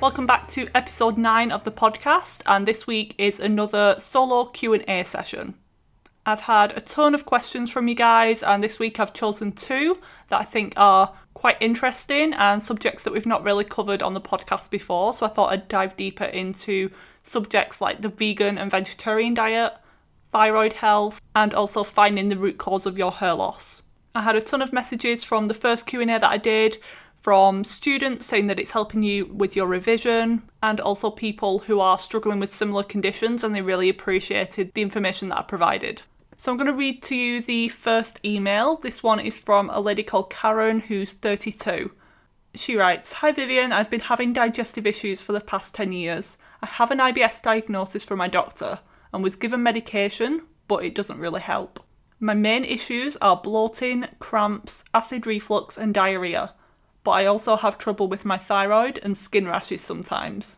Welcome back to episode 9 of the podcast and this week is another solo Q&A session. I've had a ton of questions from you guys and this week I've chosen two that I think are quite interesting and subjects that we've not really covered on the podcast before, so I thought I'd dive deeper into subjects like the vegan and vegetarian diet, thyroid health, and also finding the root cause of your hair loss. I had a ton of messages from the first Q&A that I did from students saying that it's helping you with your revision and also people who are struggling with similar conditions and they really appreciated the information that I provided. So I'm going to read to you the first email. This one is from a lady called Karen who's 32. She writes Hi Vivian, I've been having digestive issues for the past 10 years. I have an IBS diagnosis from my doctor and was given medication, but it doesn't really help. My main issues are bloating, cramps, acid reflux, and diarrhea, but I also have trouble with my thyroid and skin rashes sometimes.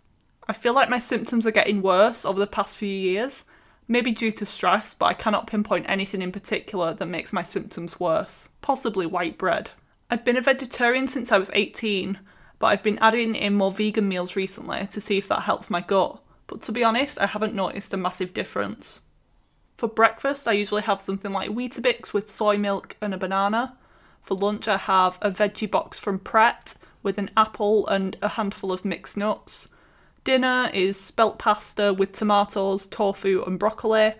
I feel like my symptoms are getting worse over the past few years, maybe due to stress, but I cannot pinpoint anything in particular that makes my symptoms worse. Possibly white bread. I've been a vegetarian since I was 18, but I've been adding in more vegan meals recently to see if that helps my gut but to be honest, I haven't noticed a massive difference. For breakfast, I usually have something like Weetabix with soy milk and a banana. For lunch, I have a veggie box from Pret with an apple and a handful of mixed nuts. Dinner is spelt pasta with tomatoes, tofu, and broccoli.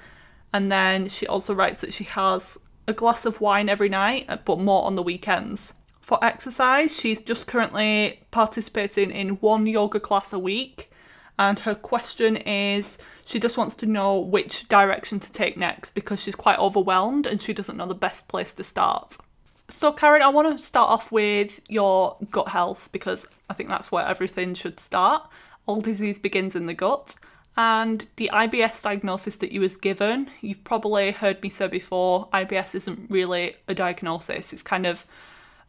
And then she also writes that she has a glass of wine every night, but more on the weekends. For exercise, she's just currently participating in one yoga class a week and her question is she just wants to know which direction to take next because she's quite overwhelmed and she doesn't know the best place to start. So, Karen, I want to start off with your gut health because I think that's where everything should start. All disease begins in the gut. And the IBS diagnosis that you was given, you've probably heard me say before, IBS isn't really a diagnosis. It's kind of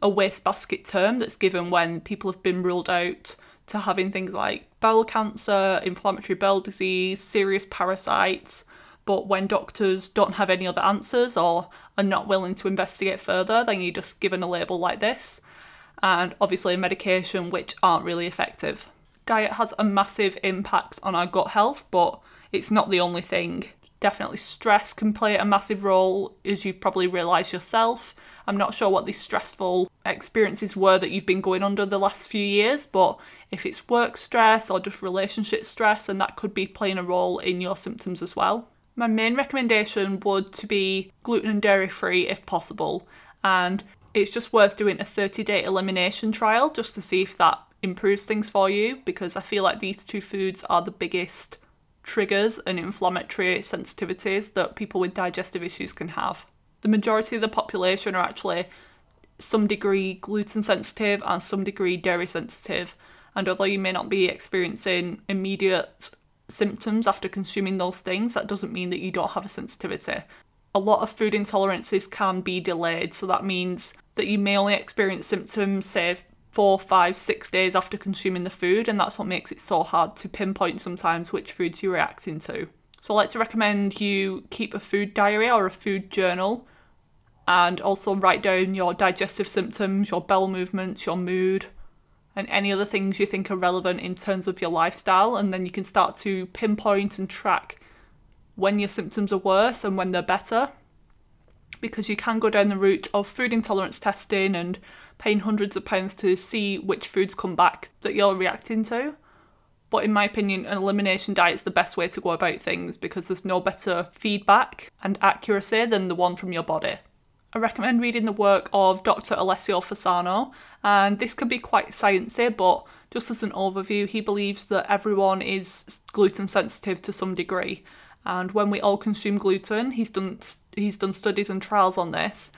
a wastebasket term that's given when people have been ruled out to having things like bowel cancer, inflammatory bowel disease, serious parasites. But when doctors don't have any other answers or are not willing to investigate further, then you're just given a label like this. And obviously, medication which aren't really effective. Diet has a massive impact on our gut health, but it's not the only thing. Definitely, stress can play a massive role, as you've probably realised yourself. I'm not sure what these stressful experiences were that you've been going under the last few years, but if it's work stress or just relationship stress, and that could be playing a role in your symptoms as well. My main recommendation would to be gluten and dairy free if possible, and it's just worth doing a 30 day elimination trial just to see if that improves things for you because I feel like these two foods are the biggest triggers and inflammatory sensitivities that people with digestive issues can have. The majority of the population are actually some degree gluten sensitive and some degree dairy sensitive. And although you may not be experiencing immediate symptoms after consuming those things, that doesn't mean that you don't have a sensitivity. A lot of food intolerances can be delayed, so that means that you may only experience symptoms, say, four, five, six days after consuming the food, and that's what makes it so hard to pinpoint sometimes which foods you're reacting to. So, I like to recommend you keep a food diary or a food journal and also write down your digestive symptoms, your bowel movements, your mood, and any other things you think are relevant in terms of your lifestyle. And then you can start to pinpoint and track when your symptoms are worse and when they're better. Because you can go down the route of food intolerance testing and paying hundreds of pounds to see which foods come back that you're reacting to. But in my opinion, an elimination diet is the best way to go about things because there's no better feedback and accuracy than the one from your body. I recommend reading the work of Dr. Alessio Fasano, and this can be quite sciencey, but just as an overview, he believes that everyone is gluten sensitive to some degree, and when we all consume gluten, he's done he's done studies and trials on this.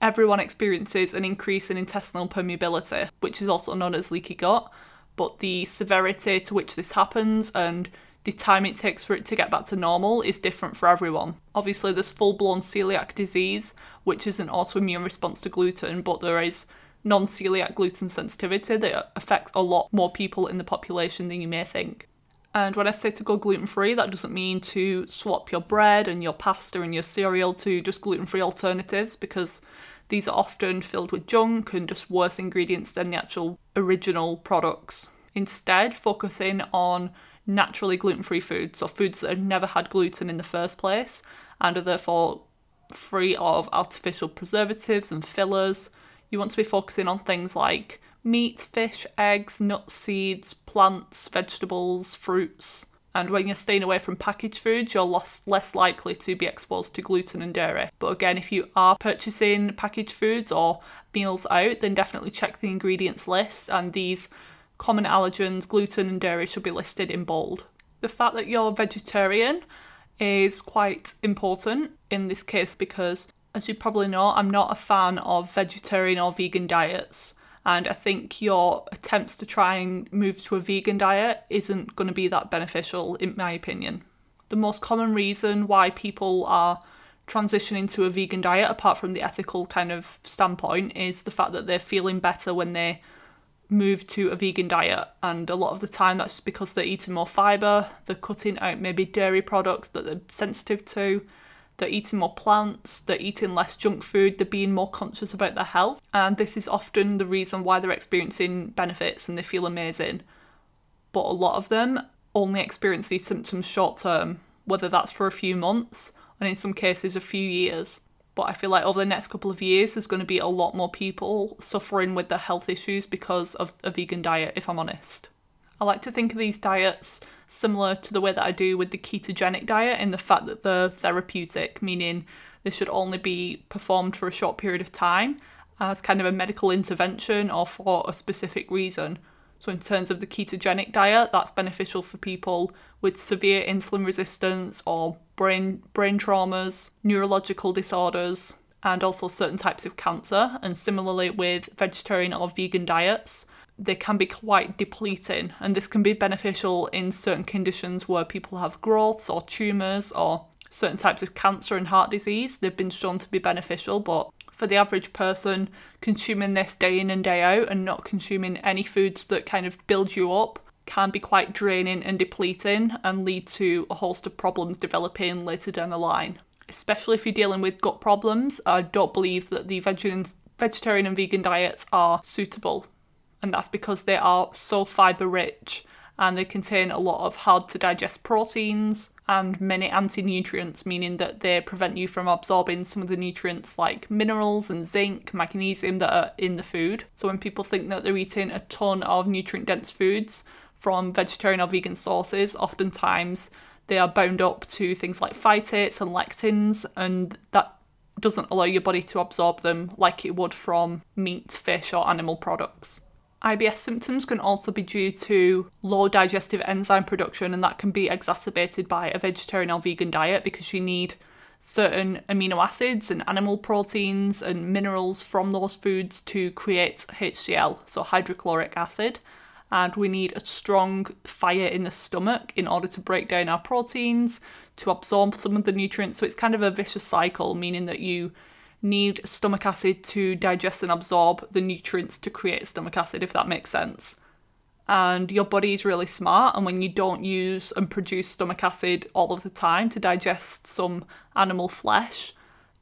Everyone experiences an increase in intestinal permeability, which is also known as leaky gut, but the severity to which this happens and the time it takes for it to get back to normal is different for everyone. Obviously, there's full blown celiac disease, which is an autoimmune response to gluten, but there is non celiac gluten sensitivity that affects a lot more people in the population than you may think. And when I say to go gluten free, that doesn't mean to swap your bread and your pasta and your cereal to just gluten free alternatives because these are often filled with junk and just worse ingredients than the actual original products. Instead, focusing on naturally gluten free foods, or foods that have never had gluten in the first place and are therefore free of artificial preservatives and fillers. You want to be focusing on things like meat, fish, eggs, nuts, seeds, plants, vegetables, fruits. And when you're staying away from packaged foods, you're less, less likely to be exposed to gluten and dairy. But again, if you are purchasing packaged foods or meals out, then definitely check the ingredients list. And these common allergens, gluten and dairy, should be listed in bold. The fact that you're vegetarian is quite important in this case because, as you probably know, I'm not a fan of vegetarian or vegan diets. And I think your attempts to try and move to a vegan diet isn't going to be that beneficial, in my opinion. The most common reason why people are transitioning to a vegan diet, apart from the ethical kind of standpoint, is the fact that they're feeling better when they move to a vegan diet. And a lot of the time, that's because they're eating more fibre, they're cutting out maybe dairy products that they're sensitive to, they're eating more plants, they're eating less junk food, they're being more conscious about their health. And this is often the reason why they're experiencing benefits and they feel amazing. But a lot of them only experience these symptoms short term, whether that's for a few months and in some cases a few years. But I feel like over the next couple of years, there's going to be a lot more people suffering with their health issues because of a vegan diet, if I'm honest. I like to think of these diets similar to the way that I do with the ketogenic diet in the fact that they're therapeutic, meaning they should only be performed for a short period of time as kind of a medical intervention or for a specific reason. So, in terms of the ketogenic diet, that's beneficial for people with severe insulin resistance or brain, brain traumas, neurological disorders, and also certain types of cancer. And similarly, with vegetarian or vegan diets, they can be quite depleting, and this can be beneficial in certain conditions where people have growths or tumours or certain types of cancer and heart disease. They've been shown to be beneficial, but for the average person, consuming this day in and day out and not consuming any foods that kind of build you up can be quite draining and depleting and lead to a host of problems developing later down the line. Especially if you're dealing with gut problems, I don't believe that the vegetarian and vegan diets are suitable and that's because they are so fibre rich and they contain a lot of hard to digest proteins and many anti nutrients, meaning that they prevent you from absorbing some of the nutrients like minerals and zinc, magnesium that are in the food. So, when people think that they're eating a ton of nutrient dense foods from vegetarian or vegan sources, oftentimes they are bound up to things like phytates and lectins, and that doesn't allow your body to absorb them like it would from meat, fish, or animal products. IBS symptoms can also be due to low digestive enzyme production, and that can be exacerbated by a vegetarian or vegan diet because you need certain amino acids and animal proteins and minerals from those foods to create HCl, so hydrochloric acid. And we need a strong fire in the stomach in order to break down our proteins, to absorb some of the nutrients. So it's kind of a vicious cycle, meaning that you need stomach acid to digest and absorb the nutrients to create stomach acid, if that makes sense. And your body is really smart, and when you don't use and produce stomach acid all of the time to digest some animal flesh,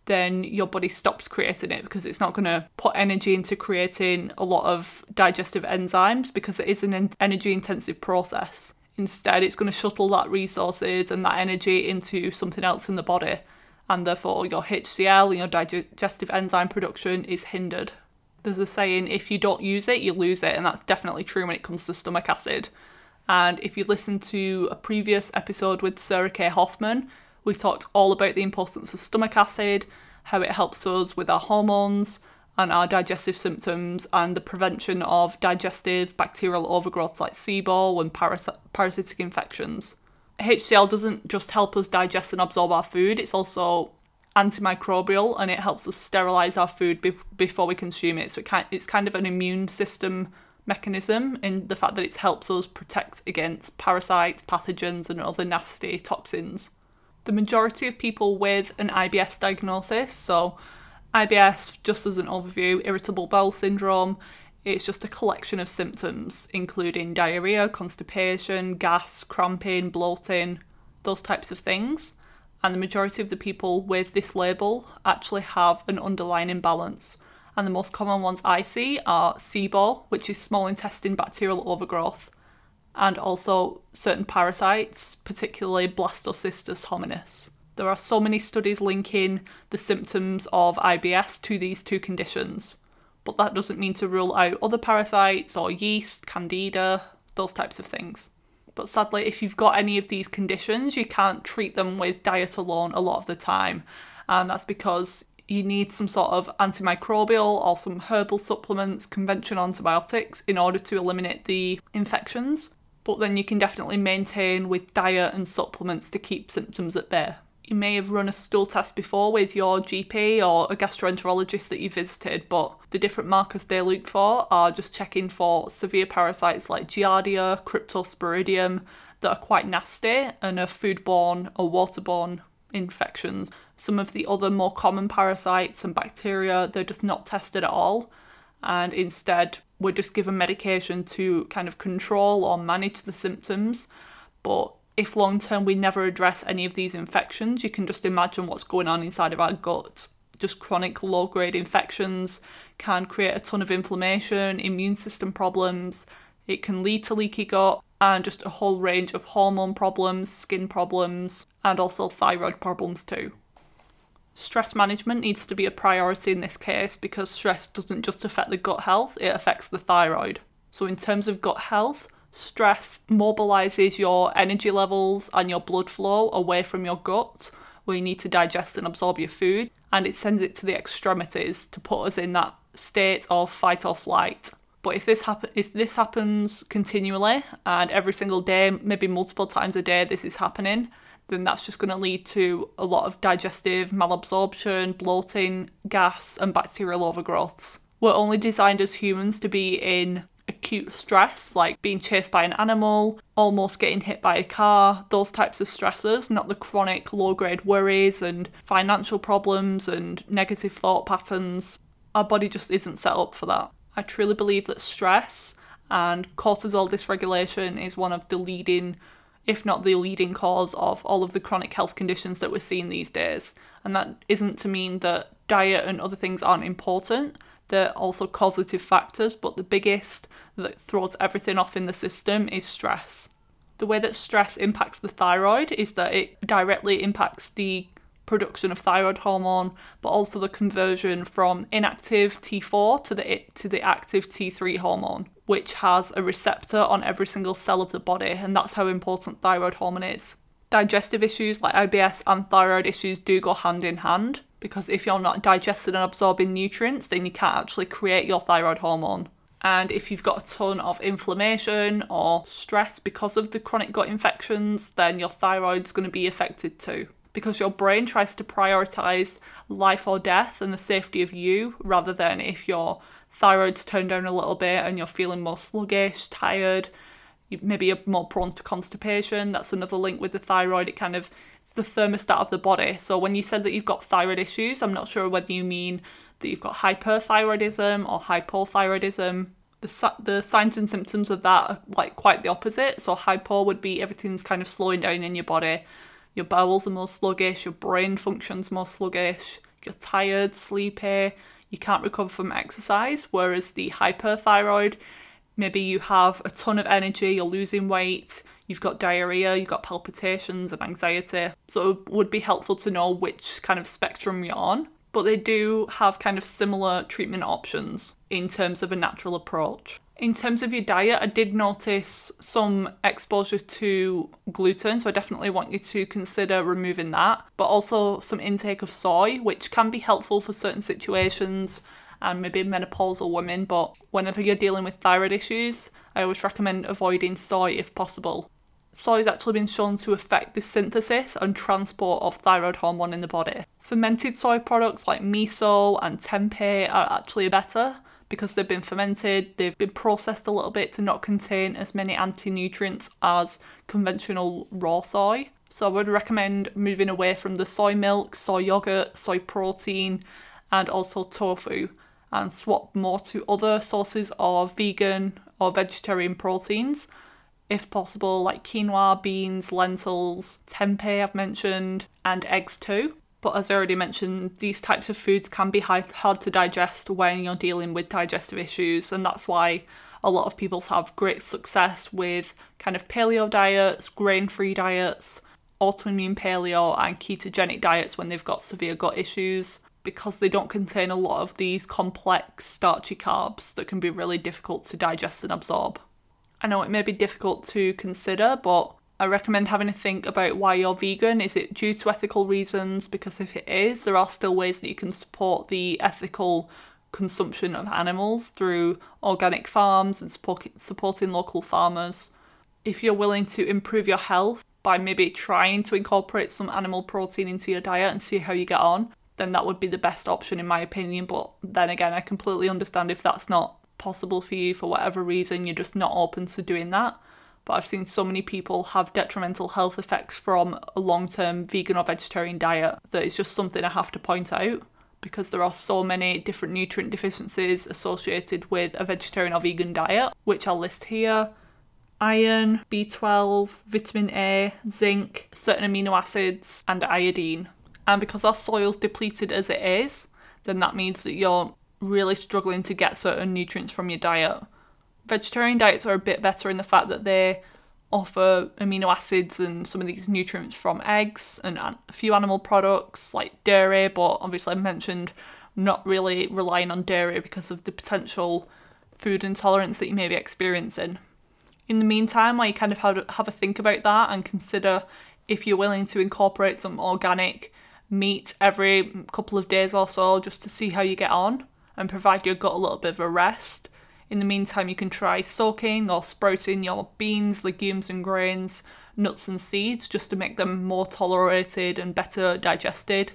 then your body stops creating it because it's not going to put energy into creating a lot of digestive enzymes because it is an energy intensive process. Instead, it's going to shuttle that resources and that energy into something else in the body and therefore your HCl and your digestive enzyme production is hindered. There's a saying if you don't use it, you lose it, and that's definitely true when it comes to stomach acid. And if you listen to a previous episode with Sarah K. Hoffman, we talked all about the importance of stomach acid, how it helps us with our hormones and our digestive symptoms, and the prevention of digestive bacterial overgrowth like SIBO and paras- parasitic infections. HCl doesn't just help us digest and absorb our food, it's also antimicrobial and it helps us sterilize our food be- before we consume it. So it kind, it's kind of an immune system mechanism in the fact that it helps us protect against parasites, pathogens, and other nasty toxins. The majority of people with an IBS diagnosis, so IBS, just as an overview, irritable bowel syndrome, it's just a collection of symptoms, including diarrhea, constipation, gas, cramping, bloating, those types of things. And the majority of the people with this label actually have an underlying imbalance. And the most common ones I see are SIBO, which is small intestine bacterial overgrowth, and also certain parasites, particularly Blastocystis hominis. There are so many studies linking the symptoms of IBS to these two conditions but that doesn't mean to rule out other parasites or yeast, candida, those types of things. But sadly, if you've got any of these conditions, you can't treat them with diet alone a lot of the time. And that's because you need some sort of antimicrobial or some herbal supplements, conventional antibiotics, in order to eliminate the infections. But then you can definitely maintain with diet and supplements to keep symptoms at bay you may have run a stool test before with your GP or a gastroenterologist that you visited, but the different markers they look for are just checking for severe parasites like Giardia, Cryptosporidium that are quite nasty and are foodborne or waterborne infections. Some of the other more common parasites and bacteria, they're just not tested at all. And instead, we're just given medication to kind of control or manage the symptoms. But if long term we never address any of these infections, you can just imagine what's going on inside of our gut. Just chronic low grade infections can create a ton of inflammation, immune system problems. It can lead to leaky gut and just a whole range of hormone problems, skin problems, and also thyroid problems too. Stress management needs to be a priority in this case because stress doesn't just affect the gut health, it affects the thyroid. So, in terms of gut health, Stress mobilizes your energy levels and your blood flow away from your gut, where you need to digest and absorb your food, and it sends it to the extremities to put us in that state of fight or flight. But if this happen if this happens continually and every single day, maybe multiple times a day, this is happening, then that's just going to lead to a lot of digestive malabsorption, bloating, gas, and bacterial overgrowths. We're only designed as humans to be in acute stress, like being chased by an animal, almost getting hit by a car, those types of stressors, not the chronic low grade worries and financial problems and negative thought patterns. Our body just isn't set up for that. I truly believe that stress and cortisol dysregulation is one of the leading, if not the leading cause of all of the chronic health conditions that we're seeing these days. And that isn't to mean that diet and other things aren't important. They're also causative factors, but the biggest that throws everything off in the system is stress. The way that stress impacts the thyroid is that it directly impacts the production of thyroid hormone, but also the conversion from inactive T4 to the to the active T3 hormone, which has a receptor on every single cell of the body, and that's how important thyroid hormone is. Digestive issues like IBS and thyroid issues do go hand in hand because if you're not digesting and absorbing nutrients, then you can't actually create your thyroid hormone. And if you've got a ton of inflammation or stress because of the chronic gut infections, then your thyroid's going to be affected too. Because your brain tries to prioritize life or death and the safety of you rather than if your thyroid's turned down a little bit and you're feeling more sluggish, tired, maybe you're more prone to constipation. That's another link with the thyroid. It kind of it's the thermostat of the body. So when you said that you've got thyroid issues, I'm not sure whether you mean that you've got hyperthyroidism or hypothyroidism. The, the signs and symptoms of that are like quite the opposite. So hypo would be everything's kind of slowing down in your body. Your bowels are more sluggish, your brain functions more sluggish, you're tired, sleepy, you can't recover from exercise. Whereas the hyperthyroid, maybe you have a ton of energy, you're losing weight, you've got diarrhea, you've got palpitations and anxiety. So it would be helpful to know which kind of spectrum you're on. But they do have kind of similar treatment options in terms of a natural approach. In terms of your diet, I did notice some exposure to gluten, so I definitely want you to consider removing that, but also some intake of soy, which can be helpful for certain situations and maybe menopausal women, but whenever you're dealing with thyroid issues, I always recommend avoiding soy if possible. Soy has actually been shown to affect the synthesis and transport of thyroid hormone in the body. Fermented soy products like miso and tempeh are actually better because they've been fermented, they've been processed a little bit to not contain as many anti nutrients as conventional raw soy. So I would recommend moving away from the soy milk, soy yogurt, soy protein, and also tofu, and swap more to other sources of vegan or vegetarian proteins. If possible, like quinoa, beans, lentils, tempeh, I've mentioned, and eggs too. But as I already mentioned, these types of foods can be hard to digest when you're dealing with digestive issues, and that's why a lot of people have great success with kind of paleo diets, grain free diets, autoimmune paleo, and ketogenic diets when they've got severe gut issues because they don't contain a lot of these complex starchy carbs that can be really difficult to digest and absorb. I know it may be difficult to consider, but I recommend having a think about why you're vegan. Is it due to ethical reasons? Because if it is, there are still ways that you can support the ethical consumption of animals through organic farms and support, supporting local farmers. If you're willing to improve your health by maybe trying to incorporate some animal protein into your diet and see how you get on, then that would be the best option in my opinion. But then again, I completely understand if that's not possible for you for whatever reason, you're just not open to doing that but I've seen so many people have detrimental health effects from a long term vegan or vegetarian diet that it's just something I have to point out because there are so many different nutrient deficiencies associated with a vegetarian or vegan diet, which I'll list here iron, B12, vitamin A, zinc, certain amino acids, and iodine. And because our soil's depleted as it is, then that means that you're really struggling to get certain nutrients from your diet vegetarian diets are a bit better in the fact that they offer amino acids and some of these nutrients from eggs and a few animal products like dairy, but obviously I mentioned not really relying on dairy because of the potential food intolerance that you may be experiencing. In the meantime, I kind of have a think about that and consider if you're willing to incorporate some organic meat every couple of days or so just to see how you get on and provide your gut a little bit of a rest in the meantime, you can try soaking or sprouting your beans, legumes, and grains, nuts, and seeds just to make them more tolerated and better digested.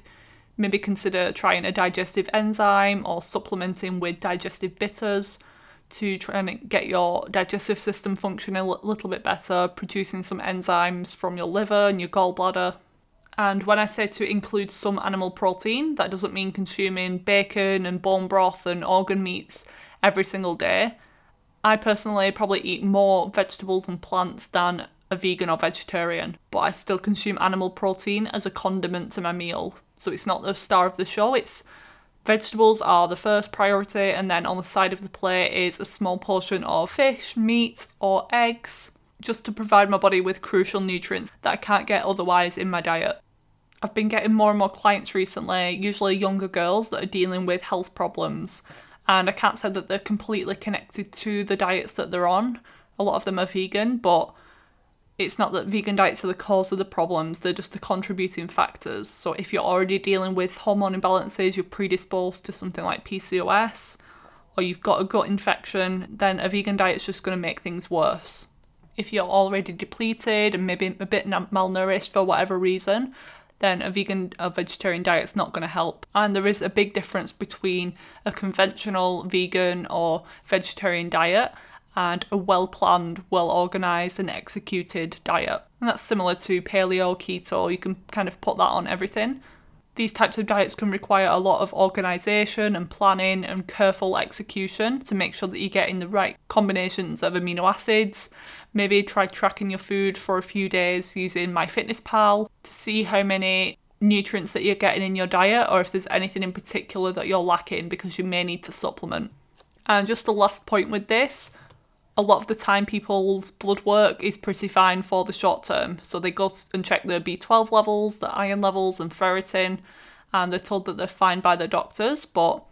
Maybe consider trying a digestive enzyme or supplementing with digestive bitters to try and get your digestive system functioning a little bit better, producing some enzymes from your liver and your gallbladder. And when I say to include some animal protein, that doesn't mean consuming bacon and bone broth and organ meats every single day. I personally probably eat more vegetables and plants than a vegan or vegetarian, but I still consume animal protein as a condiment to my meal. So it's not the star of the show, it's vegetables are the first priority, and then on the side of the plate is a small portion of fish, meat, or eggs, just to provide my body with crucial nutrients that I can't get otherwise in my diet. I've been getting more and more clients recently, usually younger girls that are dealing with health problems and I can't say that they're completely connected to the diets that they're on. A lot of them are vegan, but it's not that vegan diets are the cause of the problems, they're just the contributing factors. So if you're already dealing with hormone imbalances, you're predisposed to something like PCOS, or you've got a gut infection, then a vegan diet is just going to make things worse. If you're already depleted and maybe a bit malnourished for whatever reason, then a vegan or vegetarian diet is not going to help. And there is a big difference between a conventional vegan or vegetarian diet and a well planned, well organized, and executed diet. And that's similar to paleo, keto, you can kind of put that on everything. These types of diets can require a lot of organisation and planning and careful execution to make sure that you're getting the right combinations of amino acids. Maybe try tracking your food for a few days using MyFitnessPal to see how many nutrients that you're getting in your diet or if there's anything in particular that you're lacking because you may need to supplement. And just the last point with this, a lot of the time people's blood work is pretty fine for the short term. So they go and check their B12 levels, their iron levels, and ferritin, and they're told that they're fine by their doctors. But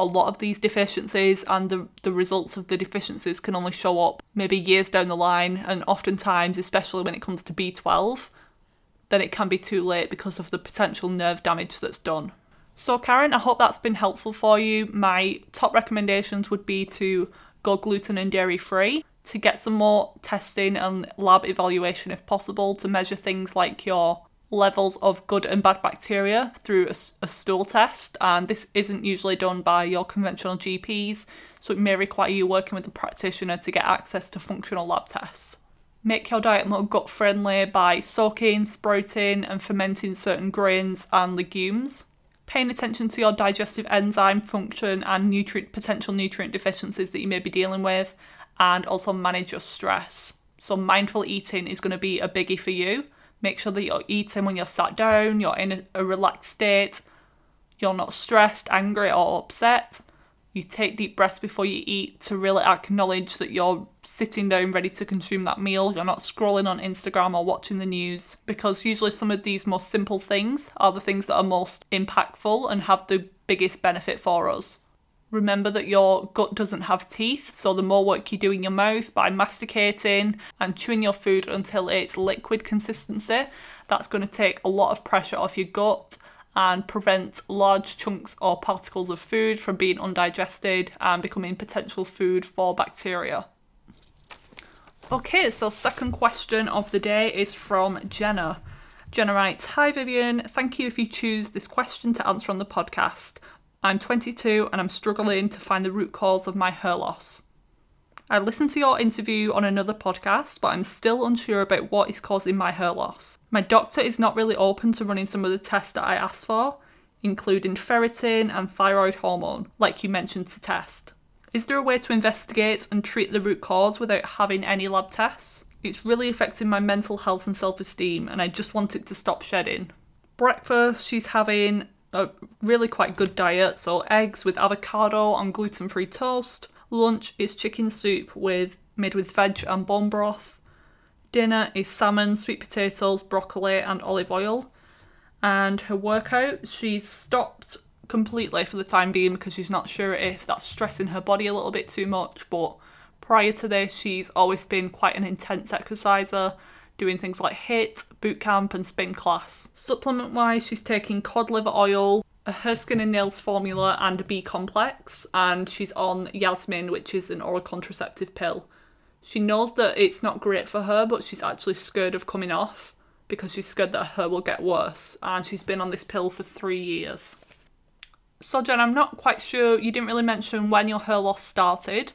a lot of these deficiencies and the, the results of the deficiencies can only show up maybe years down the line and oftentimes especially when it comes to b12 then it can be too late because of the potential nerve damage that's done. So karen i hope that's been helpful for you. My top recommendations would be to go gluten and dairy free to get some more testing and lab evaluation if possible to measure things like your levels of good and bad bacteria through a, a, stool test, and this isn't usually done by your conventional GPs, so it may require you working with a practitioner to get access to functional lab tests. Make your diet more gut friendly by soaking, sprouting, and fermenting certain grains and legumes. Paying attention to your digestive enzyme function and nutrient potential nutrient deficiencies that you may be dealing with, and also manage your stress. So, mindful eating is going to be a biggie for you Make sure that you're eating when you're sat down, you're in a, relaxed state, you're not stressed, angry, or upset. You take deep breaths before you eat to really acknowledge that you're sitting down ready to consume that meal. You're not scrolling on Instagram or watching the news because usually some of these most simple things are the things that are most impactful and have the biggest benefit for us. Remember that your gut doesn't have teeth, so the more work you do in your mouth by masticating and chewing your food until it's liquid consistency, that's going to take a lot of pressure off your gut and prevent large chunks or particles of food from being undigested and becoming potential food for bacteria. Okay, so second question of the day is from Jenna. Jenna writes, Hi Vivian, thank you if you choose this question to answer on the podcast. I'm 22 and I'm struggling to find the root cause of my hair loss. I listened to your interview on another podcast, but I'm still unsure about what is causing my hair loss. My doctor is not really open to running some of the tests that I asked for, including ferritin and thyroid hormone, like you mentioned to test. Is there a way to investigate and treat the root cause without having any lab tests? It's really affecting my mental health and self esteem, and I just want it to stop shedding. Breakfast, she's having a really quite good diet. So eggs with avocado on gluten-free toast. Lunch is chicken soup with made with veg and bone broth. Dinner is salmon, sweet potatoes, broccoli, and olive oil. And her workout, she's stopped completely for the time being because she's not sure if that's stressing her body a little bit too much. But prior to this, she's always been quite an intense exerciser doing things like HIT, boot camp, and spin class. Supplement wise, she's taking cod liver oil, a Hair Skin and Nails formula, and a B complex, and she's on Yasmin, which is an oral contraceptive pill. She knows that it's not great for her, but she's actually scared of coming off because she's scared that her will get worse, and she's been on this pill for three years. So, Jen, I'm not quite sure. You didn't really mention when your hair loss started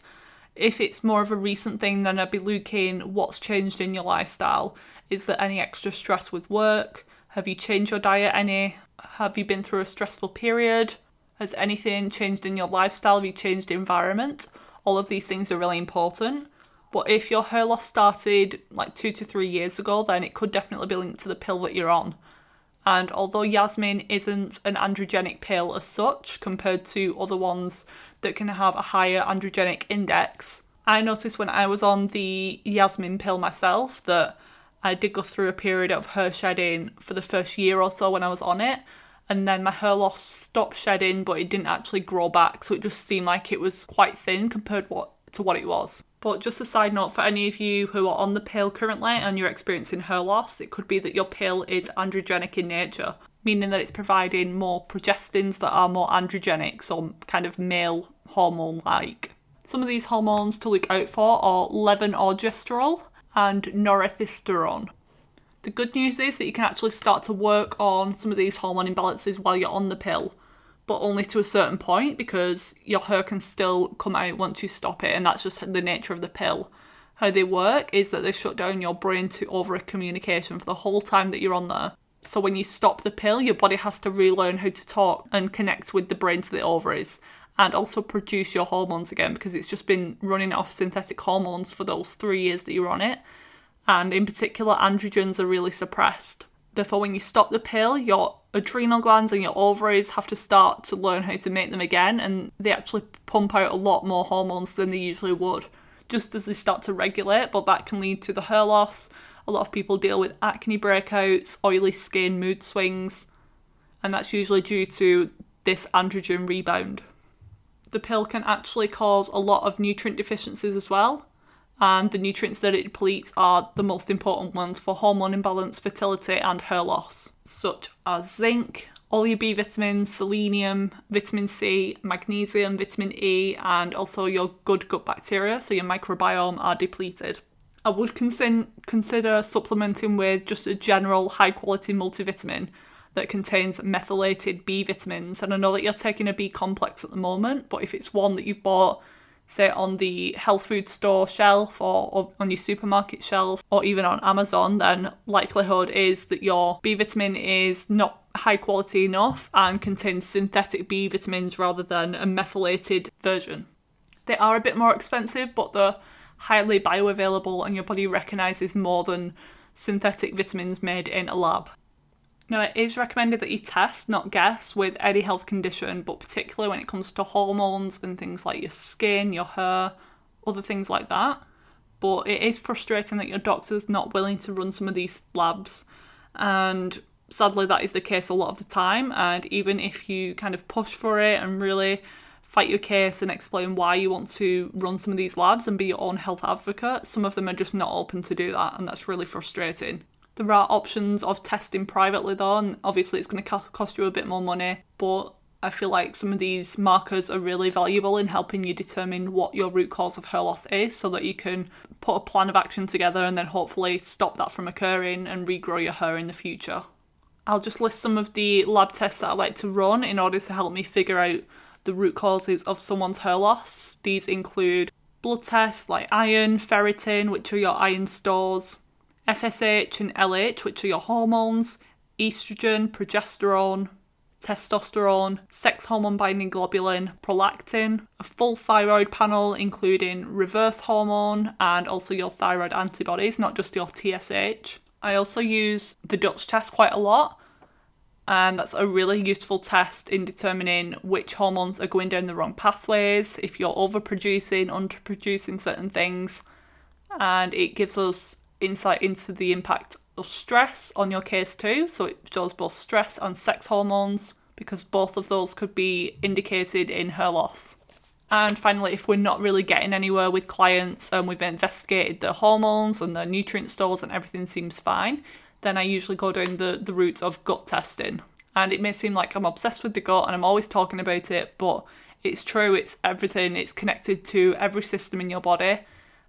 if it's more of a recent thing, then I'd be looking what's changed in your lifestyle. Is there any extra stress with work? Have you changed your diet any? Have you been through a stressful period? Has anything changed in your lifestyle? Have you changed environment? All of these things are really important. But if your hair loss started like two to three years ago, then it could definitely be linked to the pill that you're on. And although Yasmin isn't an androgenic pill as such, compared to other ones that can have a higher androgenic index. I noticed when I was on the Yasmin pill myself that I did go through a period of hair shedding for the first year or so when I was on it. And then my hair loss stopped shedding, but it didn't actually grow back. So it just seemed like it was quite thin compared what, to what it was. But just a side note for any of you who are on the pill currently and you're experiencing hair loss, it could be that your pill is androgenic in nature meaning that it's providing more progestins that are more androgenic, so kind of male hormone like. Some of these hormones to look out for are levonorgestrel and norethisterone. The good news is that you can actually start to work on some of these hormone imbalances while you're on the pill, but only to a certain point because your hair can still come out once you stop it, and that's just the nature of the pill. How they work is that they shut down your brain to ovary communication for the whole time that you're on there. So when you stop the pill, your body has to relearn how to talk and connect with the brain to the ovaries and also produce your hormones again because it's just been running off synthetic hormones for those three years that you're on it. And in particular, androgens are really suppressed. Therefore, when you stop the pill, your adrenal glands and your ovaries have to start to learn how to make them again, and they actually pump out a lot more hormones than they usually would, just as they start to regulate. But that can lead to the hair loss, a lot of people deal with acne breakouts, oily skin, mood swings, and that's usually due to this androgen rebound. The pill can actually cause a lot of nutrient deficiencies as well. And the nutrients that it depletes are the most important ones for hormone imbalance, fertility, and hair loss, such as zinc, all your B vitamins, selenium, vitamin C, magnesium, vitamin E, and also your good gut bacteria, so your microbiome, are depleted. I would consider supplementing with just a general high quality multivitamin that contains methylated B vitamins. And I know that you're taking a B complex at the moment, but if it's one that you've bought, say, on the health food store shelf or, or on your supermarket shelf or even on Amazon, then likelihood is that your B vitamin is not high quality enough and contains synthetic B vitamins rather than a methylated version. They are a bit more expensive, but they're highly bioavailable and your body recognizes more than synthetic vitamins made in a lab. Now, it is recommended that you test, not guess, with any health condition, but particularly when it comes to hormones and things like your skin, your hair, other things like that. But it is frustrating that your doctor's not willing to run some of these labs, and sadly, that is the case a lot of the time. And even if you kind of push for it and really fight your case and explain why you want to run some of these labs and be your own health advocate, some of them are just not open to do that, and that's really frustrating. There are options of testing privately though, and obviously it's going to cost you a bit more money, but I feel like some of these markers are really valuable in helping you determine what your root cause of hair loss is so that you can put a plan of action together and then hopefully stop that from occurring and regrow your hair in the future. I'll just list some of the lab tests that I like to run in order to help me figure out the root causes of someone's hair loss. These include blood tests like iron, ferritin, which are your iron stores, FSH and LH, which are your hormones, estrogen, progesterone, testosterone, sex hormone binding globulin, prolactin, a full thyroid panel including reverse hormone and also your thyroid antibodies, not just your TSH. I also use the Dutch test quite a lot, and that's a really useful test in determining which hormones are going down the wrong pathways, if you're overproducing, underproducing certain things, and it gives us insight into the impact of stress on your case too. So it shows both stress and sex hormones because both of those could be indicated in her loss. And finally, if we're not really getting anywhere with clients and we've investigated the hormones and the nutrient stores and everything seems fine, then I usually go down the, the route of gut testing. And it may seem like I'm obsessed with the gut and I'm always talking about it, but it's true, it's everything, it's connected to every system in your body.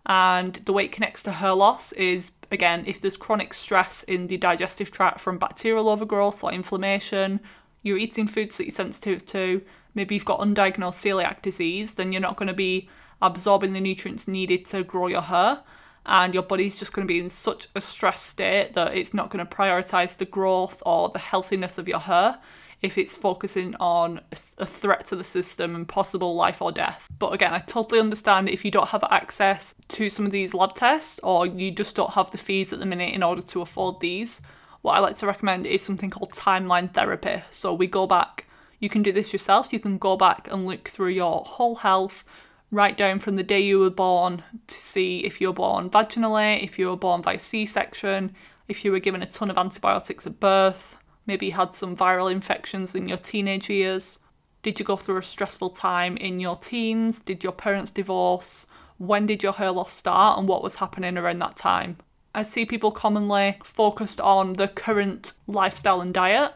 And the way it connects to hair loss is again, if there's chronic stress in the digestive tract from bacterial overgrowth or inflammation, you're eating foods that you're sensitive to, maybe you've got undiagnosed celiac disease, then you're not going to be absorbing the nutrients needed to grow your hair. And your body's just going to be in such a stress state that it's not going to prioritize the growth or the healthiness of your hair if it's focusing on a threat to the system and possible life or death. But again, I totally understand if you don't have access to some of these lab tests or you just don't have the fees at the minute in order to afford these. What I like to recommend is something called timeline therapy. So we go back, you can do this yourself, you can go back and look through your whole health right down from the day you were born to see if you were born vaginally, if you were born by C section, if you were given a ton of antibiotics at birth, maybe you had some viral infections in your teenage years. Did you go through a stressful time in your teens? Did your parents divorce? When did your hair loss start and what was happening around that time? I see people commonly focused on the current lifestyle and diet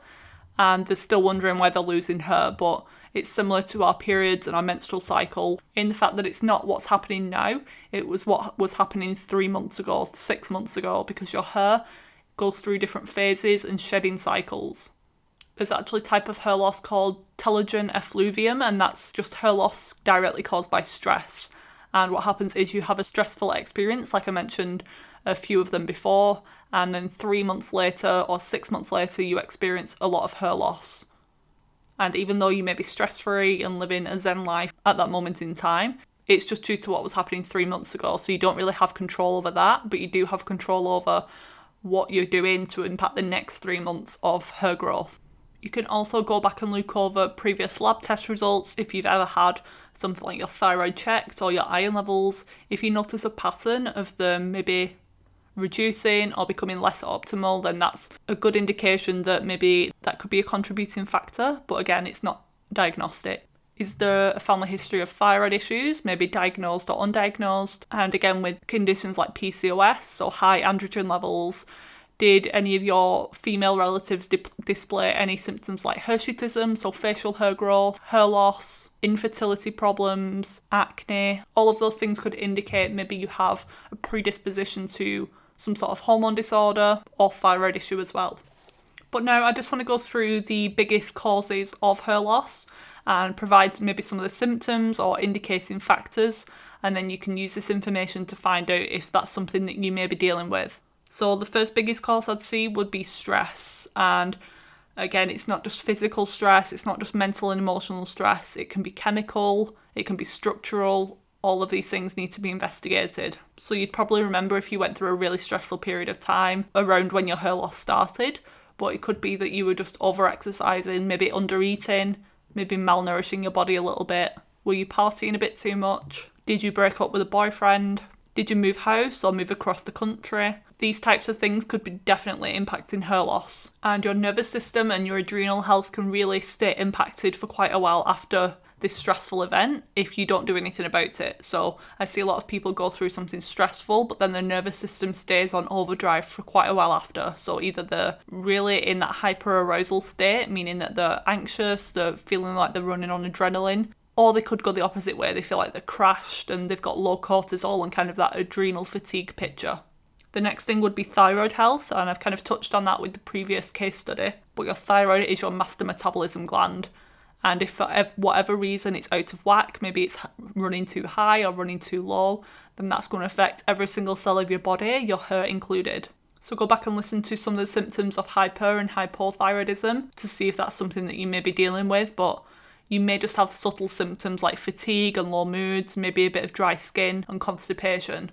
and they're still wondering why they're losing hair, but it's similar to our periods and our menstrual cycle in the fact that it's not what's happening now, it was what was happening three months ago, six months ago, because your hair goes through different phases and shedding cycles. There's actually a type of hair loss called telogen effluvium, and that's just hair loss directly caused by stress. And what happens is you have a stressful experience, like I mentioned a few of them before, and then three months later or six months later, you experience a lot of hair loss. And even though you may be stress free and living a Zen life at that moment in time, it's just due to what was happening three months ago. So you don't really have control over that, but you do have control over what you're doing to impact the next three months of her growth. You can also go back and look over previous lab test results if you've ever had something like your thyroid checked or your iron levels. If you notice a pattern of them maybe reducing or becoming less optimal, then that's a good indication that maybe that could be a contributing factor. But again, it's not diagnostic. Is there a family history of thyroid issues, maybe diagnosed or undiagnosed? And again, with conditions like PCOS, or high androgen levels, did any of your female relatives display any symptoms like hirsutism, so facial hair growth, hair loss, infertility problems, acne? All of those things could indicate maybe you have a predisposition to some sort of hormone disorder or thyroid issue as well. But now I just want to go through the biggest causes of hair loss and provides maybe some of the symptoms or indicating factors, and then you can use this information to find out if that's something that you may be dealing with. So, the first biggest cause I'd see would be stress, and again, it's not just physical stress, it's not just mental and emotional stress, it can be chemical, it can be structural. All of these things need to be investigated. So, you'd probably remember if you went through a really stressful period of time around when your hair loss started, but it could be that you were just over exercising, maybe under eating, maybe malnourishing your body a little bit? Were you partying a bit too much? Did you break up with a boyfriend? Did you move house or move across the country? These types of things could be definitely impacting her loss. And your nervous system and your adrenal health can really stay impacted for quite a while after this stressful event if you don't do anything about it. So I see a lot of people go through something stressful, but then their nervous system stays on overdrive for quite a while after. So either they're really in that hyper arousal state, meaning that they're anxious, they're feeling like they're running on adrenaline, or they could go the opposite way. They feel like they're crashed and they've got low cortisol and kind of that adrenal fatigue picture. The next thing would be thyroid health, and I've kind of touched on that with the previous case study. But your thyroid is your master metabolism gland, and if for whatever reason it's out of whack, maybe it's running too high or running too low, then that's going to affect every single cell of your body, your hair included. So go back and listen to some of the symptoms of hyper and hypothyroidism to see if that's something that you may be dealing with, but you may just have subtle symptoms like fatigue and low moods, maybe a bit of dry skin and constipation.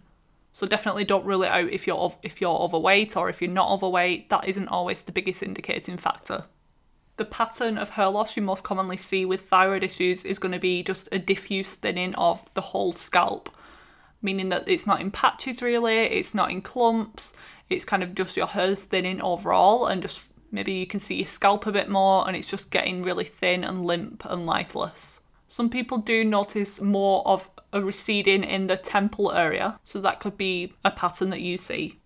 So definitely don't rule it out if you're if you're overweight or if you're not overweight. That isn't always the biggest indicating factor the pattern of hair loss you most commonly see with thyroid issues is going to be just a diffuse thinning of the whole scalp, meaning that it's not in patches really, it's not in clumps, it's kind of just your hair's thinning overall, and just maybe you can see your scalp a bit more, and it's just getting really thin and limp and lifeless. Some people do notice more of a receding in the temple area, so that could be a pattern that you see.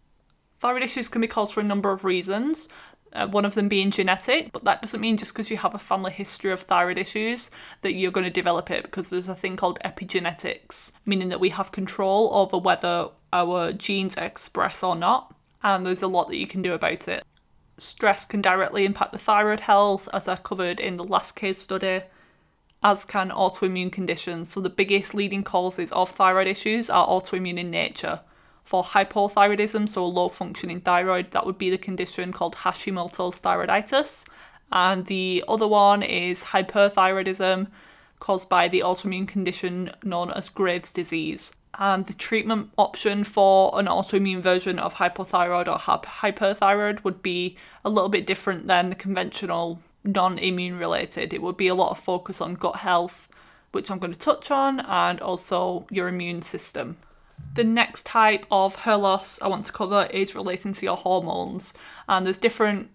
Thyroid issues can be caused for a number of reasons uh, one of them being genetic, but that doesn't mean just because you have a family history of thyroid issues that you're going to develop it because there's a thing called epigenetics, meaning that we have control over whether our genes express or not, and there's a lot that you can do about it. Stress can directly impact the thyroid health, as I covered in the last case study, as can autoimmune conditions. So, the biggest leading causes of thyroid issues are autoimmune in nature for hypothyroidism, so a low functioning thyroid, that would be the condition called Hashimoto's thyroiditis. And the other one is hyperthyroidism, caused by the autoimmune condition known as Graves' disease. And the treatment option for an autoimmune version of hypothyroid or hyperthyroid would be a little bit different than the conventional non immune related. It would be a lot of focus on gut health, which I'm going to touch on, and also your immune system. The next type of hair loss I want to cover is relating to your hormones, and there's different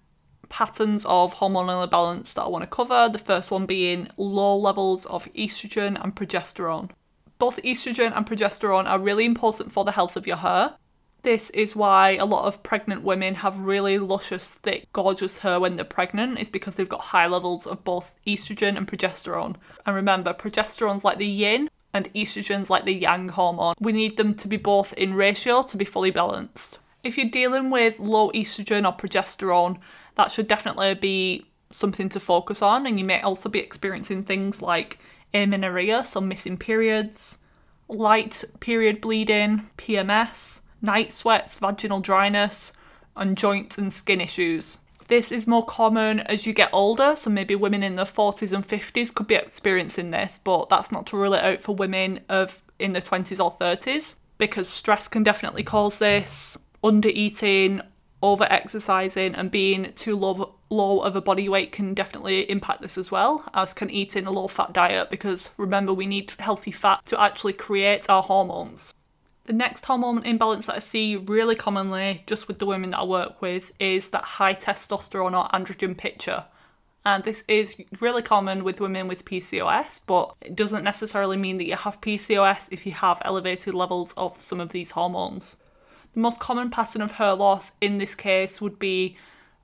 patterns of hormonal imbalance that I want to cover. The first one being low levels of estrogen and progesterone. Both estrogen and progesterone are really important for the health of your hair. This is why a lot of pregnant women have really luscious, thick, gorgeous hair when they're pregnant, is because they've got high levels of both estrogen and progesterone. And remember, progesterone's like the yin, and estrogens like the yang hormone. We need them to be both in ratio to be fully balanced. If you're dealing with low estrogen or progesterone, that should definitely be something to focus on, and you may also be experiencing things like amenorrhea, so missing periods, light period bleeding, PMS, night sweats, vaginal dryness, and joints and skin issues. This is more common as you get older, so maybe women in their 40s and 50s could be experiencing this, but that's not to rule it out for women of in their 20s or 30s because stress can definitely cause this. Under eating, over exercising, and being too low, low of a body weight can definitely impact this as well, as can eating a low fat diet because remember, we need healthy fat to actually create our hormones. The next hormone imbalance that I see really commonly, just with the women that I work with, is that high testosterone or androgen picture. And this is really common with women with PCOS, but it doesn't necessarily mean that you have PCOS if you have elevated levels of some of these hormones. The most common pattern of hair loss in this case would be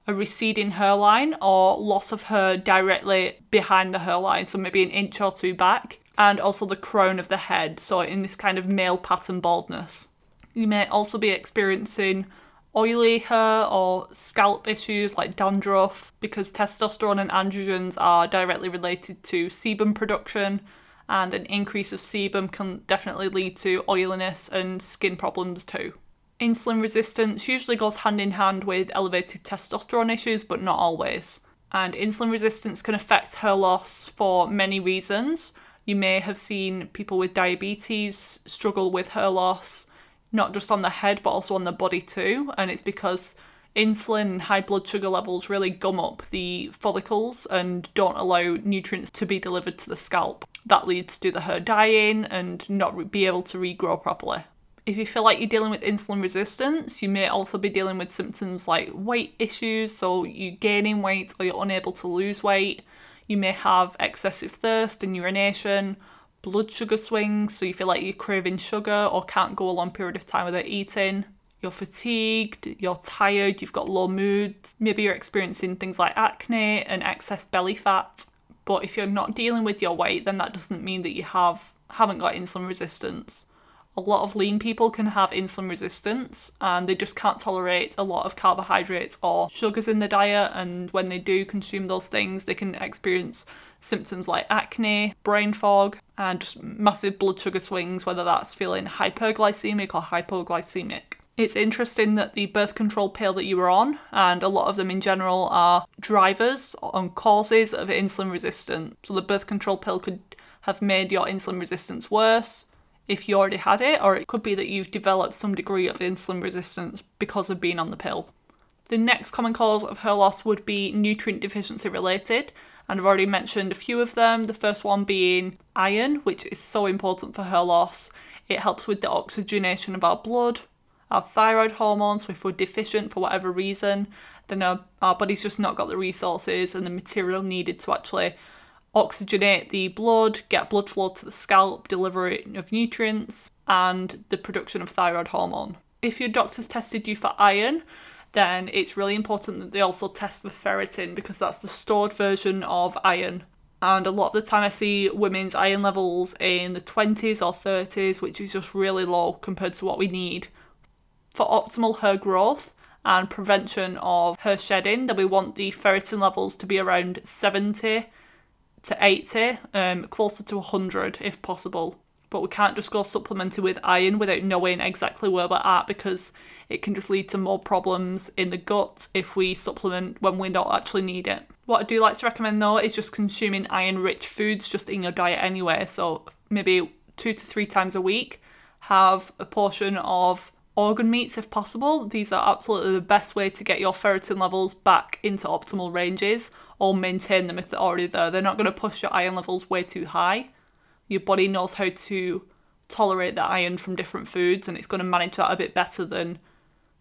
a receding hairline or loss of hair directly behind the hairline, so maybe an inch or two back, and also the crown of the head, so in this kind of male pattern baldness. You may also be experiencing oily hair or scalp issues like dandruff because testosterone and androgens are directly related to sebum production and an increase of sebum can definitely lead to oiliness and skin problems too. Insulin resistance usually goes hand in hand with elevated testosterone issues, but not always. And insulin resistance can affect hair loss for many reasons. You may have seen people with diabetes struggle with hair loss not just on the head but also on the body too. And it's because insulin and high blood sugar levels really gum up the follicles and don't allow nutrients to be delivered to the scalp. That leads to the hair dying and not be able to regrow properly. If you feel like you're dealing with insulin resistance, you may also be dealing with symptoms like weight issues, so you're gaining weight or you're unable to lose weight. You may have excessive thirst and urination, blood sugar swings, so you feel like you're craving sugar or can't go a long period of time without eating. You're fatigued, you're tired, you've got low mood, maybe you're experiencing things like acne and excess belly fat. But if you're not dealing with your weight, then that doesn't mean that you have haven't got insulin resistance a lot of lean people can have insulin resistance and they just can't tolerate a lot of carbohydrates or sugars in the diet. And when they do consume those things, they can experience symptoms like acne, brain fog, and just massive blood sugar swings, whether that's feeling hyperglycemic or hypoglycemic. It's interesting that the birth control pill that you were on, and a lot of them in general, are drivers on causes of insulin resistance. So the birth control pill could have made your insulin resistance worse if you already had it, or it could be that you've developed some degree of insulin resistance because of being on the pill. The next common cause of hair loss would be nutrient deficiency related, and I've already mentioned a few of them. The first one being iron, which is so important for hair loss. It helps with the oxygenation of our blood, our thyroid hormones, if we're deficient for whatever reason, then our, our body's just not got the resources and the material needed to actually oxygenate the blood, get blood flow to the scalp, delivery of nutrients, and the production of thyroid hormone. If your doctor's tested you for iron, then it's really important that they also test for ferritin because that's the stored version of iron. And a lot of the time, I see women's iron levels in the 20s or 30s, which is just really low compared to what we need. For optimal hair growth and prevention of hair shedding, then we want the ferritin levels to be around 70 to 80, um, closer to 100 if possible. But we can't just go supplementing with iron without knowing exactly where we're at because it can just lead to more problems in the gut if we supplement when we don't actually need it. What I do like to recommend though is just consuming iron rich foods just in your diet anyway. So maybe two to three times a week, have a portion of organ meats if possible. These are absolutely the best way to get your ferritin levels back into optimal ranges or maintain them if they're already there. They're not going to push your iron levels way too high. Your body knows how to tolerate the iron from different foods and it's going to manage that a bit better than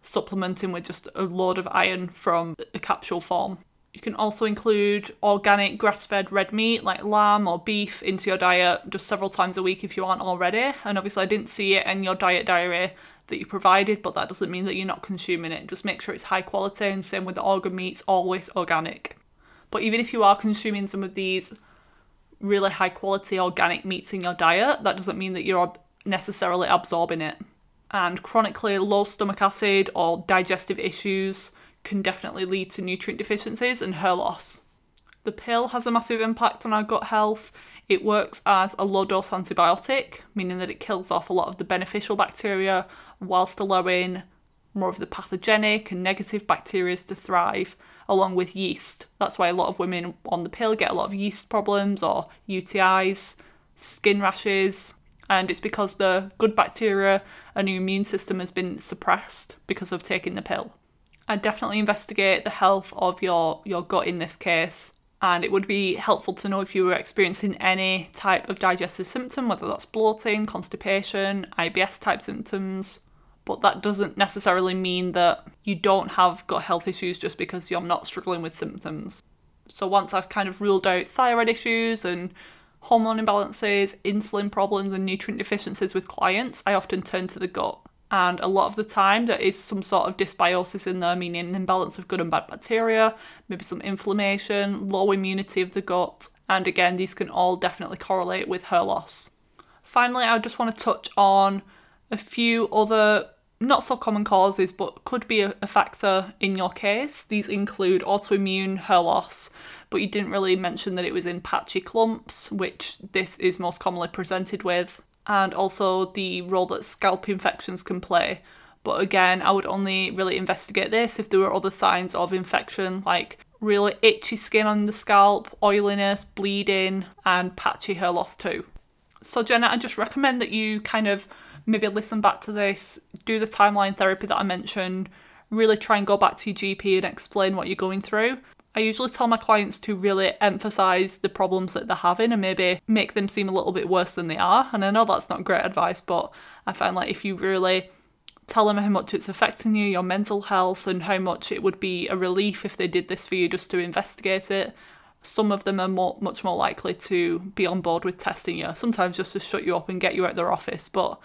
supplementing with just a load of iron from a capsule form. You can also include organic grass fed red meat like lamb or beef into your diet just several times a week if you aren't already. And obviously, I didn't see it in your diet diary that you provided, but that doesn't mean that you're not consuming it. Just make sure it's high quality, and same with the organ meats, always organic. But even if you are consuming some of these really high quality organic meats in your diet, that doesn't mean that you're necessarily absorbing it. And chronically low stomach acid or digestive issues can definitely lead to nutrient deficiencies and hair loss. The pill has a massive impact on our gut health. It works as a low dose antibiotic, meaning that it kills off a lot of the beneficial bacteria whilst allowing more of the pathogenic and negative bacteria to thrive along with yeast. That's why a lot of women on the pill get a lot of yeast problems or UTIs, skin rashes, and it's because the good bacteria and your immune system has been suppressed because of taking the pill. I'd definitely investigate the health of your, your gut in this case. And it would be helpful to know if you were experiencing any type of digestive symptom, whether that's bloating, constipation, IBS type symptoms, but that doesn't necessarily mean that you don't have gut health issues just because you're not struggling with symptoms. So once I've kind of ruled out thyroid issues and hormone imbalances, insulin problems, and nutrient deficiencies with clients, I often turn to the gut. And a lot of the time, there is some sort of dysbiosis in there, meaning an imbalance of good and bad bacteria, maybe some inflammation, low immunity of the gut. And again, these can all definitely correlate with hair loss. Finally, I just want to touch on a few other not so common causes, but could be a, a, factor in your case. These include autoimmune hair loss, but you didn't really mention that it was in patchy clumps, which this is most commonly presented with, and also the role that scalp infections can play. But again, I would only really investigate this if there were other signs of infection, like really itchy skin on the scalp, oiliness, bleeding, and patchy hair loss too. So, Jenna, I just recommend that you kind of maybe listen back to this, do the timeline therapy that I mentioned, really try and go back to your GP and explain what you're going through. I usually tell my clients to really emphasize the problems that they're having and maybe make them seem a little bit worse than they are. And I know that's not great advice, but I find like if you really tell them how much it's affecting you, your mental health, and how much it would be a relief if they did this for you just to investigate it, some of them are more, much more likely to be on board with testing you. Sometimes just to shut you up and get you out of their office, but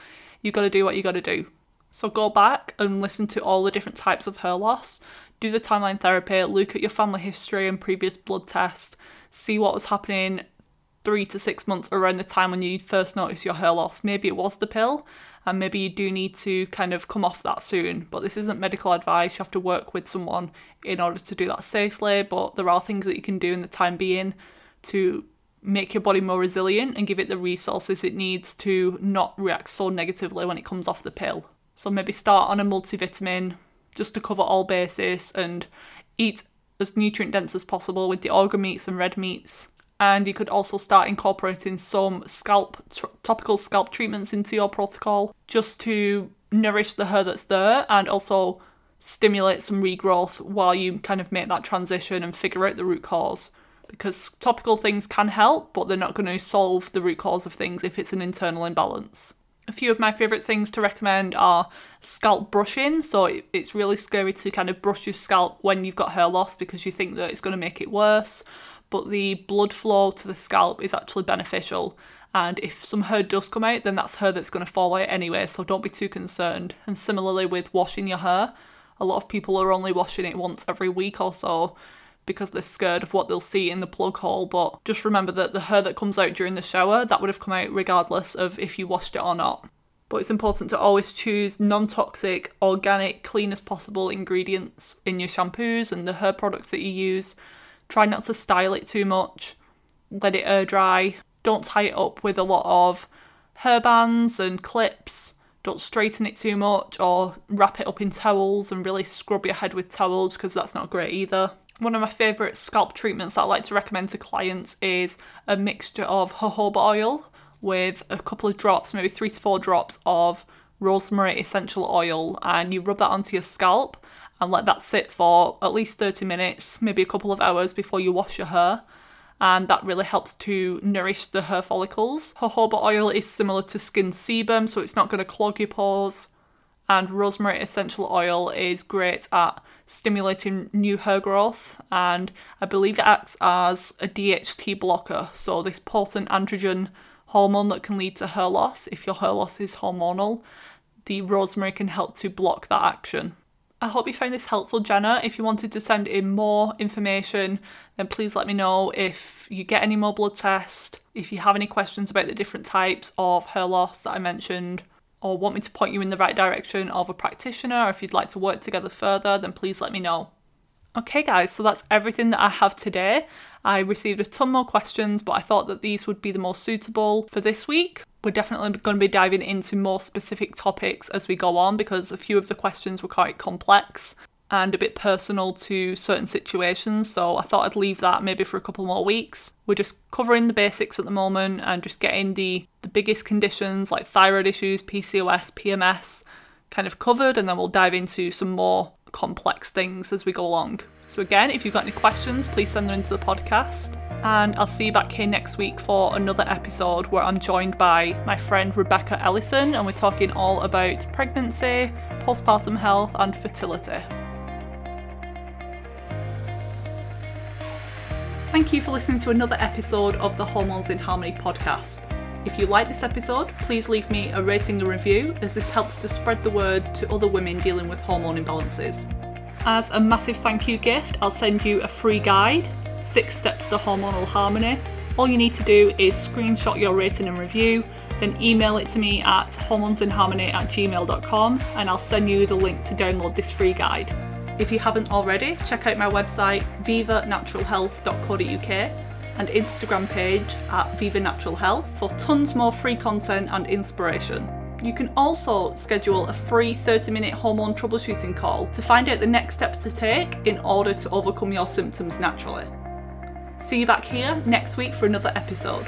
you got to do what you got to do. So go back and listen to all the different types of hair loss, do the timeline therapy, look at your family history and previous blood tests, see what was happening three to six months around the time when you first noticed your hair loss. Maybe it was the pill, and maybe you do need to kind of come off that soon. But this isn't medical advice. You have to work with someone in order to do that safely. But there are things that you can do in the time being to make your body more resilient and give it the resources it needs to not react so negatively when it comes off the pill. So maybe start on a multivitamin just to cover all bases and eat as nutrient dense as possible with the organ meats and red meats. And you could also start incorporating some scalp topical scalp treatments into your protocol just to nourish the hair that's there and also stimulate some regrowth while you kind of make that transition and figure out the root cause because topical things can help, but they're not going to solve the root cause of things if it's an internal imbalance. A few of my favourite things to recommend are scalp brushing. So it's really scary to kind of brush your scalp when you've got hair loss because you think that it's going to make it worse. But the blood flow to the scalp is actually beneficial. And if some hair does come out, then that's hair that's going to fall out anyway. So don't be too concerned. And similarly with washing your hair, a lot of people are only washing it once every week or so because they're scared of what they'll see in the plug hole. But just remember that the hair that comes out during the shower, that would have come out regardless of if you washed it or not. But it's important to always choose non toxic, organic, clean as possible ingredients in your shampoos and the hair products that you use. Try not to style it too much. Let it air dry. Don't tie it up with a lot of hair bands and clips. Don't straighten it too much or wrap it up in towels and really scrub your head with towels because that's not great either. One of my favourite scalp treatments that I like to recommend to clients is a mixture of jojoba oil with a couple of drops, maybe three to four drops of rosemary essential oil, and you rub that onto your scalp and let that sit for at least 30 minutes, maybe a couple of hours before you wash your hair. And that really helps to nourish the hair follicles. Jojoba oil is similar to skin sebum, so it's not going to clog your pores and rosemary essential oil is great at stimulating new hair growth and I believe it acts as a DHT blocker, so this potent androgen hormone that can lead to hair loss if your hair loss is hormonal. The rosemary can help to block that action. I hope you found this helpful, Jenna. If you wanted to send in more information, then please let me know if you get any more blood tests, if you have any questions about the different types of hair loss that I mentioned, or want me to point you in the right direction of a practitioner, or if you'd like to work together further, then please let me know. Okay, guys, so that's everything that I have today. I received a ton more questions, but I thought that these would be the most suitable for this week. We're definitely going to be diving into more specific topics as we go on because a few of the questions were quite complex and a bit personal to certain situations. So I thought I'd leave that maybe for a couple more weeks. We're just covering the basics at the moment and just getting the, the biggest conditions like thyroid issues, PCOS, PMS kind of covered, and then we'll dive into some more complex things as we go along. So, again, if you've got any questions, please send them into the podcast. And I'll see you back here next week for another episode where I'm joined by my friend Rebecca Ellison, and we're talking all about pregnancy, postpartum health, and fertility. Thank you for listening to another episode of the Hormones in Harmony podcast. If you like this episode, please leave me a rating and review as this helps to spread the word to other women dealing with hormone imbalances. As a massive thank you gift, I'll send you a free guide, Six Steps to Hormonal Harmony. All you need to do is screenshot your rating and review, then email it to me at hormonesinharmony at gmail.com and I'll send you the link to download this free guide. If you haven't already, check out my website vivanaturalhealth.co.uk and Instagram page at Viva Natural Health for tons more free content and inspiration. You can also schedule a free 30 minute hormone troubleshooting call to find out the next steps to take in order to overcome your symptoms naturally. See you back here next week for another episode.